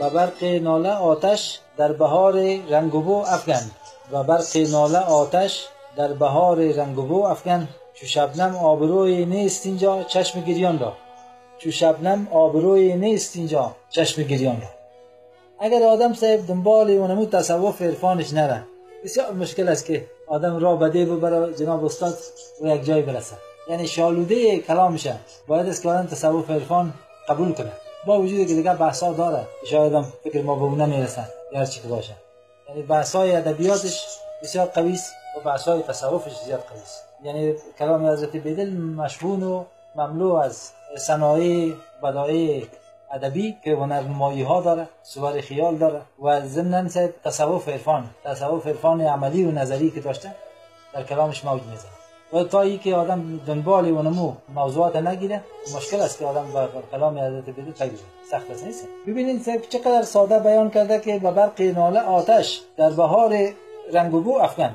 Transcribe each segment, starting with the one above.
و برق ناله آتش در بهار رنگ و بو افگن و برق ناله آتش در بهار رنگ و بو افگن چو شبنم آبروی نیست اینجا چشم گریان را. چو شبنم آبروی نیست اینجا چشم گریان را. اگر آدم صاحب دنبال اونمو تصوف عرفانش نره بسیار مشکل است که آدم را بده ببره. جناب استاد و یک جای برسه. یعنی شالوده کلامشه. باید است که آدم تصوف عرفان قبول کنه با وجودی که دیگه بحثا داره شاید هم فکر ما به اون نمی‌رسن هر چی که باشه. یعنی بحثای ادبیاتش بسیار قوی است و بحثای تصوفش زیاد قوی است یعنی کلام حضرت بیدل مشهون و مملو از صنایع بدایع ادبی که هنرنمایی ها داره صور خیال داره و ضمن تصوف عرفان تصوف عرفان عملی و نظری که داشته در کلامش موج می‌زنه و تا ای که آدم دنبال اونمو موضوعات نگیره مشکل است که آدم با کلام حضرت بیدل پیدا سخت است نیست؟ ببینید چقدر ساده بیان کرده که به برق ناله آتش در بهار رنگ و بو افغان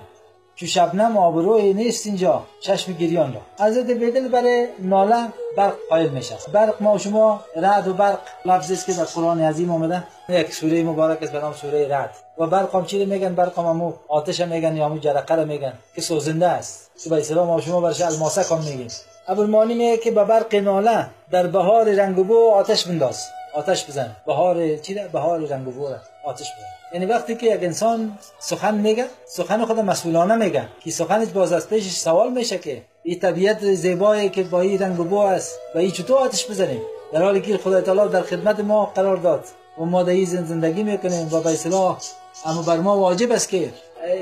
چو شبنم آبروی نیست اینجا. چشم گریان را. حضرت بیدل برای ناله برق قائل میشه برق ما شما رعد و برق لفظی است که در قرآن عظیم آمده. یک سوره مبارک است به نام سوره رعد. و برق هم میگن؟ برق هم همو آتش هم میگن یا همو جرقه رو میگن که سوزنده است. به اسلام ما شما برش الماسک هم میگیم ابوالمانی میگه که به برق ناله در بهار رنگ و بو آتش بنداز. آتش بزن. بهار چی بهار رنگ بو آتش بزن یعنی وقتی که یک انسان سخن میگه سخن خود مسئولانه میگه که سخنش باز از پیشش سوال میشه که این طبیعت زیبایی که با این رنگ و بو است و این چطور آتش بزنیم؟ در حالی که خدای تعالی در خدمت ما قرار داد. و ما در این زندگی می‌کنیم و به اصلاح اما بر ما واجب است که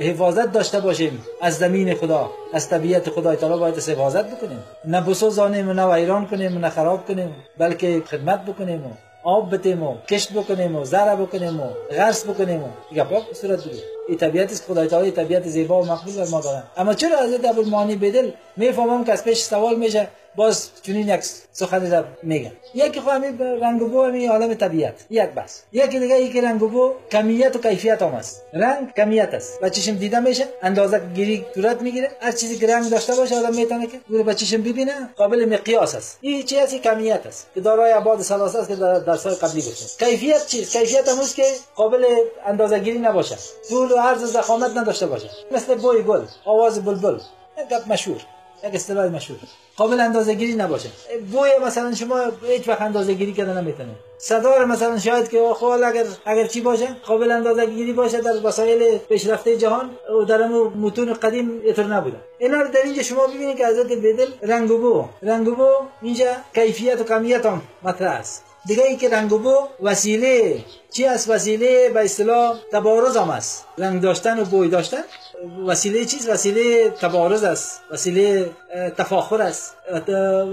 حفاظت داشته باشیم. از زمین خدا از طبیعت خدای تعالی باید حفاظت بکنیم. نه بسوزانیم و نه ویران کنیم و نه خراب کنیم بلکه خدمت بکنیم. آب بتیم و کشت بکنیم و زرع بکنیم و غرس بکنیم و به صورت دیگه. این طبیعت است خدای تعالی طبیعت زیبا و مقبول ما اما چرا حضرت ابوالمعانی بدل؟ می‌فهمم که از پیش سوال میشه. باز چنین یک سخن را میگن یکی خو همین رنگ بو همین عالم طبیعت. یک بس. یکی دیگه یکی رنگ بو کمیت و کیفیت هم است. رنگ کمیت است. و چشم دیده میشه اندازه گیری صورت می‌گیره. هر چیزی که رنگ داشته باشه آدم می‌تونه که رو با چشم ببینه قابل مقیاس است. این چی هست کمیت است. که دارای ابعاد ثلاثه است که در درس‌های قبلی گفتیم کیفیت چیز کیفیت هم است که قابل اندازه گیری نباشه. طول و عرض و نداشته باشه. مثل بوی گل آواز بلبل. گپ مشهور. یک اصطلاح مشهور. قابل اندازه گیری نباشه. بوی مثلا شما هیچ وقت اندازه گیری کردن نمی‌تونه صدا مثلا شاید که خب اگر اگر چی باشه؟ قابل اندازه گیری باشه در وسایل پیشرفته جهان و در متون قدیم اینطور نبوده. اینا رو در اینجا شما ببینید که حضرت بدل رنگ بو. رنگ بو اینجا کیفیت و کمیت هم مطرح است. دیگه ای که رنگ بو وسیله. چی است وسیله؟ به اصطلاح تبارز هم است رنگ داشتن و بوی داشتن. وسیله چیز؟ وسیله تبارز است. وسیله تفاخر است.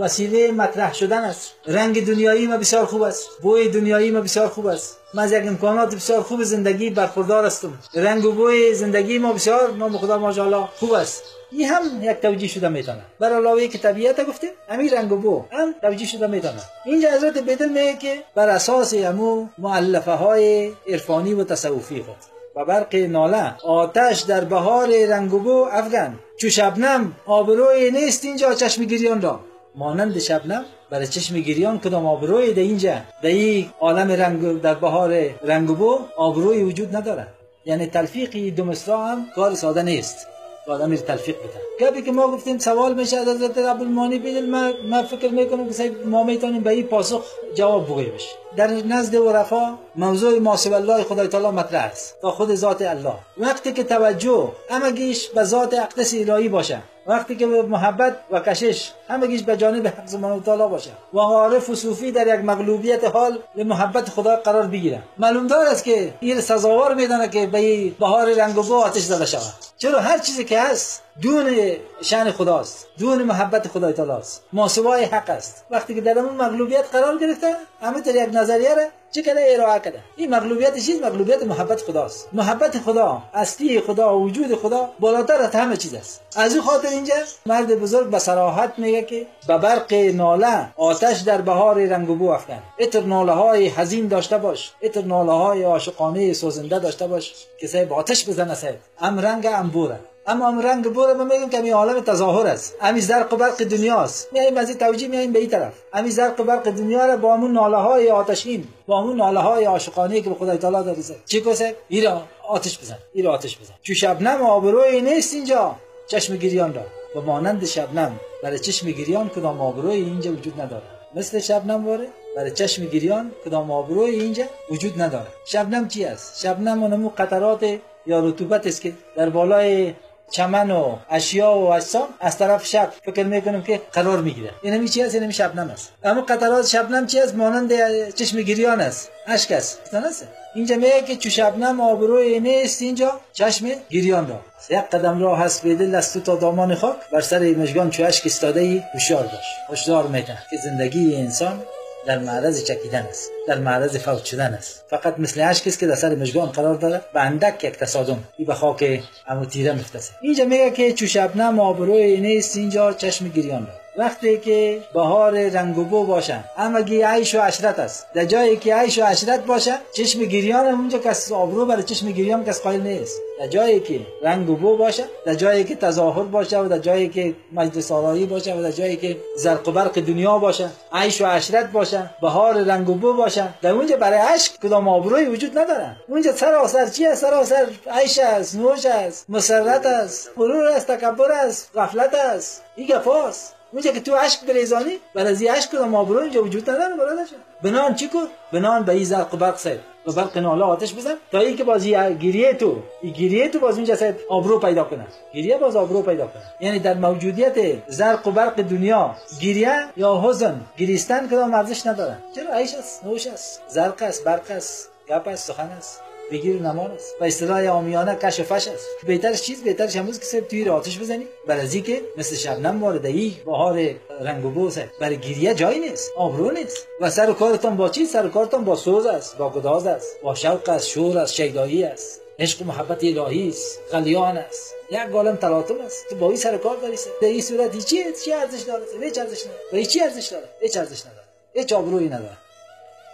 وسیله مطرح شدن است. رنگ دنیایی ما بسیار خوب است. بوی دنیایی ما بسیار خوب است. من از یک امکانات بسیار خوب زندگی برخوردار هستم. رنگ و بوی زندگی ما بسیار نام خدا ماشاءالله خوب است. این هم یک توجیه شده می‌تونه. بر علاوه که طبیعت گفتیم همین رنگ و بو هم توجیه شده می‌تونه. اینجا حضرت بدل میگه که بر اساس امو مؤلفه های عرفانی و تصوفی خود و برق ناله آتش در بهار رنگ و بو افغان. چو شبنم آبروی نیست اینجا چشم گریان را. مانند شبنم برای چشم گریان کدام آبروی در اینجا؟ در این عالم رنگ در بهار رنگ و بو آبروی وجود نداره یعنی تلفیق دو هم کار ساده نیست. آدم رو تلفیق بده گپی که ما گفتیم سوال میشه از حضرت عبدالمانی بیدل ما, ما فکر می‌کنم که ما می‌تونیم به این پاسخ جواب بگویمش در نزد عرفا موضوع ماسب الله خدای تعالی مطرح است. تا خود ذات الله. وقتی که توجه همگیش به ذات اقدس الهی باشه. وقتی که محبت و کشش همگیش به جانب حق سبحانه تعالی باشه. و عارف و صوفی در یک مغلوبیت حال به محبت خدا قرار بگیره. معلوم دار است که این سزاوار میدانه که به بهار رنگ و بو آتش زده شود. چرا هر چیزی که هست دون شان خداست دون محبت خدای تعالی است ماسوای حق است. وقتی که در اون مغلوبیت قرار گرفته همه در یک نظریه را چه کرده؟ ارائه کرده. این مغلوبیت چیز مغلوبیت محبت خداست. محبت خدا اصلی خدا وجود خدا بالاتر از همه چیز است. از این خاطر اینجا مرد بزرگ به صراحت میگه که به برق ناله آتش در بهار رنگ و بو افکن. اتر ناله های حزین داشته باش. اتر ناله های عاشقانه سوزنده داشته باش که سه آتش بزنه سه ام رنگ ام بوره اما هم رنگ بو رو میگیم که این عالم تظاهر است. همین زرق و برق دنیاست. میایم از این توجیه میایم به این طرف. همین زرق و برق دنیا رو با همون ناله های آتشین با همون ناله های عاشقانه که به خدای تعالی داری زد. چی کوسه ایرا آتش بزن. ایرا آتش بزن. چو شبنم آبروی نیست اینجا. چشم گریان را. و مانند شبنم برای چشم گریان کدام آبروی اینجا وجود نداره مثل شبنم باره برای چشم گریان کدام آبروی اینجا وجود نداره شبنم چی است؟ شبنم اونمو قطرات یا رطوبت است که در بالای چمن و اشیا و اجسام از طرف شب. فکر می‌کنم که قرار می‌گیره. این همی چی است این همی شبنم است. اما قطرات شبنم چی است؟ مانند چشم گریان است. اشک است. اینجا میگه که چو شبنم آبروی نیست اینجا چشم گریان را. یک قدم راه هست به دل از تو تا دامان خاک. بر سر مشگان چو اشک استاده ای هوشیار باش. هشدار میده که زندگی انسان در معرض چکیدن است در معرض فوت شدن است. فقط مثل اشک است که در سر مژگان قرار داره به اندک یک تصادم این به خاک امو تیره میفتسه اینجا میگه که چو شبنم آبروی نیست اینجا چشم گریان وقتی که بهار رنگ و بو باشن. اما گی عیش و عشرت است. در جایی که عیش و عشرت باشه چشم گریان اونجا کس آبرو برای چشم گریان کس قائل نیست. در جایی که رنگ و بو باشه در جایی که تظاهر باشه و در جایی که مجلس آرایی باشه و در جایی که زرق و برق دنیا باشه عیش و عشرت باشه بهار رنگ و بو باشه در اونجا برای عشق کدام آبروی وجود نداره. اونجا سراسر چی است سراسر عیش است نوش است مسرت است غرور است تکبر است غفلت است. این گفاست. اونجا که تو عشق بریزانی بر از عشق کدام آبرو اینجا وجود نداره برادرشون بنان چی کن بنان به این زرق و برق سید. و برق ناله آتش بزن. تا این که بازی گریه تو این گریه تو باز اینجا سید آبرو پیدا کنه. گریه باز آبرو پیدا کنه. یعنی در موجودیت زرق و برق دنیا گریه یا حزن گریستن کدام ارزش نداره چرا؟ عیش است نوش است زرق است برق است گپ است سخن است. بگیر است و اصطلاح آمیانه کش فش است. بهترش چیز؟ بهترش همون که صرف توی آتش بزنی برای از که مثل شبنم وارد ای بهار رنگ و بوس برای گریه جای نیست. آبرو نیست. و سر و کارتان با چی سر و کارتان با سوز است. با گداز است. با شوق است. شور است. شیدایی است. عشق و محبت الهی است. غلیان است. یک گالم تلاطم است. تو با این سر کار داری در این صورت هیچ چی ارزش داره ارزش نداره. هیچ ارزش داره هیچ ارزش نداره. هیچ آبرویی نداره.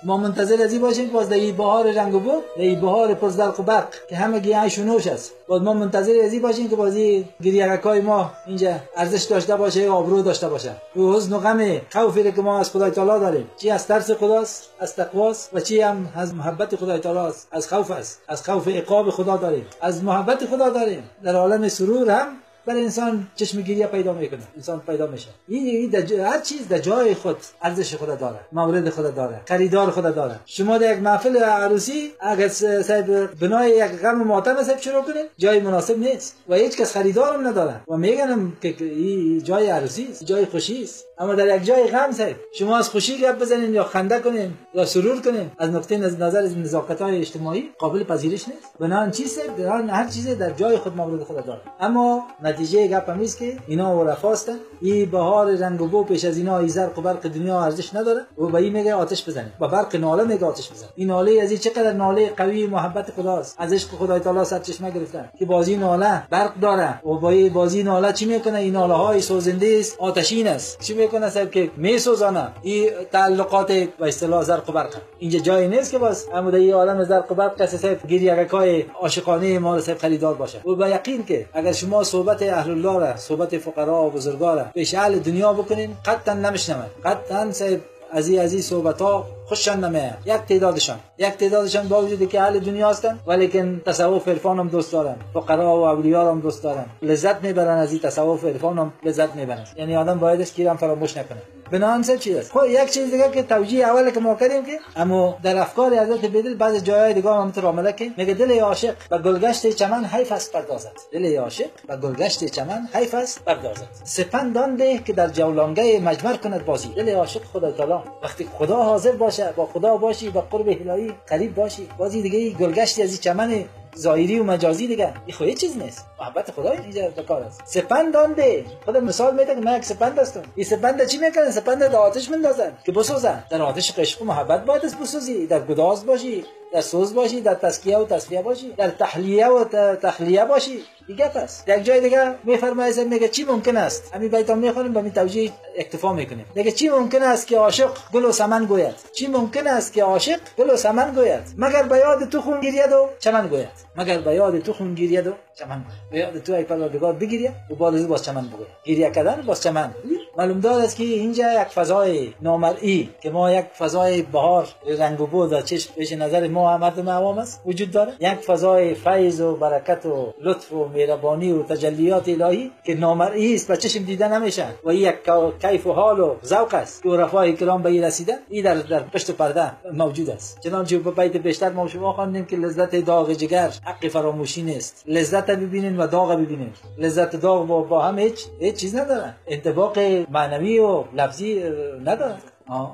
ما منتظر از این باشیم باز در بهار رنگ و بو در بهار پرزرق و برق که همه گیاهش نوش است. باز ما منتظر از این باشیم که بازی گریهکای ما اینجا ارزش داشته باشه آبرو داشته باشه. و حزن و غم خوفی که ما از خدای تعالی داریم. چی از ترس خداست؟ از تقواست. و چی هم از محبت خدای تعالی است از خوف است. از خوف عقاب خدا داریم. از محبت خدا داریم. در عالم سرور هم برای انسان چشمگیری پیدا می‌کنه. انسان پیدا میشه. این هر چیز در جای خود ارزش خود داره مورد خود داره خریدار خود داره. شما در یک محفل عروسی اگر صاحب بنای یک غم ماتم صاحب شروع کنید جای مناسب نیست و هیچ کس خریدارم نداره. و میگنم که این جای عروسی است جای خوشی است. اما در یک جای غم صاحب شما از خوشی گپ بزنین یا خنده کنین یا سرور کنین از نقطه نظر نزاکت های اجتماعی قابل پذیرش نیست. بنان چیز هر چیز در جای خود مورد خود داره. اما نتیجه گپ هم که اینا و رفاستن این بهار رنگ و بو پیش از اینا ای زرق و برق دنیا ارزش نداره. و به این میگه آتش بزنید با برق ناله میگه آتش بزن این ناله از این چقدر ناله قوی محبت خداست. از عشق خدای تعالی سرچشمه گرفتن. که بازی ناله برق داره. و با بازی ناله چی می‌کنه؟ این ناله های سوزنده است. آتشین است. چی می‌کنه سب که میسوزانه. این تعلقات و اصطلاح زرق و برق. اینجا جایی نیست که باز در این عالم زرق و برق کسی گریه عاشقانه ما رو خریدار باشه. و با یقین که اگر شما صحبت اهل الله را صحبت فقرا و بزرگا را پیش اهل دنیا بکنین. قطعا نمیشنون قطعا صاحب از این از صحبت ها خوششان نمیاد یک تعدادشان یک تعدادشان با وجودی که اهل دنیا هستن ولیکن تصوف عرفان هم دوست دارن فقرا و اولیا هم دوست دارن لذت می‌برن از این تصوف عرفان هم لذت می‌برن یعنی آدم بایدش کیرم فراموش نکنه بنان سه چیز خب یک چیز دیگه که توجیه اول که ما کردیم که اما در افکار حضرت بدل بعض جای دیگه هم تو آمده که میگه دل عاشق و گلگشت چمن حیف است پردازد دل عاشق و گلگشت چمن حیف است پردازد سپندان ده که در جولانگه مجمر کند بازی دل عاشق خدا تعالی وقتی خدا حاضر باشه با خدا باشی با قرب الهی قریب باشی. بازی دیگه گلگشتی از چمن ظاهری و مجازی دیگه. این خود چیز نیست. محبت خدا اینجا کار است. سپند دانه خود مثال میده که من یک سپند هستم. این سپند چی می‌کنه سپند در آتش مندازن که بسوزن. در آتش عشق و محبت باید بسوزی. در گداز باشی. در سوز باشی در تزکیه و تصفیه باشی در تحلیه و تخلیه باشی دیگه پس. یک جای دیگه میفرماید میگه چی ممکن است؟ همین بیت هم می‌خونیم به می توجیه اکتفا می‌کنیم. میگه چی ممکن است که عاشق گل و سمن گوید؟ چی ممکن است که عاشق گل و سمن گوید؟ مگر به یاد تو خون گیرید و چمن گوید؟ مگر به یاد تو خون گیرید و چمن به یاد تو ای پروردگار بگیرید و باز باز چمن بگوید گریه کردن باز چمن. معلوم دار است که اینجا یک فضای نامرئی که ما یک فضای بهار رنگ و بود و چشم پیش نظر ما مردم عوام است وجود داره یک فضای فیض و برکت و لطف و مهربانی و تجلیات الهی که نامرئی است و چشم دیده نمیشه و یک کیف و حال و ذوق است که رفای کرام به این رسیدن. این در, در پشت پرده موجود است. چنانچه به بیت بیشتر ما شما خواندیم که لذت داغ جگر حق فراموشی نیست. لذت ببینین و داغ ببینین. لذت داغ با, با هم هیچ هیچ چیز ندارن. انطباق معنوی و لفظی ندارن.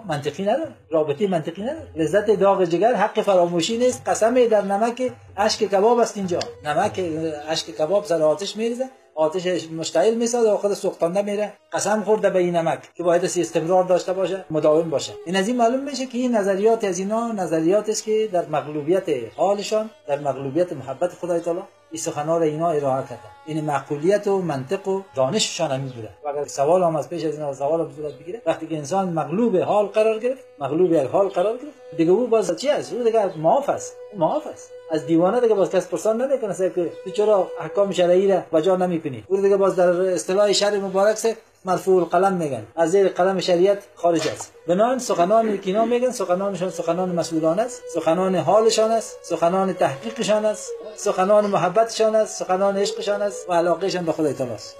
منطقی نداره رابطی منطقی نداره لذت داغ جگر حق فراموشی نیست. قسم در نمک اشک کباب است اینجا. نمک اشک کباب سر آتش میریزه. آتش مشتعل می‌سازه و خود سوختنده میره قسم خورده به این نمک که باید استمرار داشته باشه مداوم باشه. این از این معلوم میشه که این نظریات از اینا نظریات که در مغلوبیت حالشان در مغلوبیت محبت خدای تعالی این سخنان اینا ارائه کرده این معقولیت و منطق و دانششان همین بوده و اگر سوال هم از پیش از اینا سوال هم صورت بگیره وقتی که انسان مغلوب حال قرار گرفت مغلوب یک حال قرار گرفت دیگه او باز چی است او دیگه معاف است. معاف است. از دیوانه دیگه باز کس پرسان نمی‌کنه که تو چرا احکام شرعی را بجا نمی‌کنی؟ او دیگه باز در اصطلاح شرع مبارک سه مرفوع القلم میگن. از زیر قلم شریعت خارج است. بنابراین سخنان کینا میگن. سخنانشان سخنان مسئولان است. سخنان حالشان است. سخنان تحقیقشان است. سخنان محبتشان است. سخنان عشقشان است. و علاقهشان به خدای است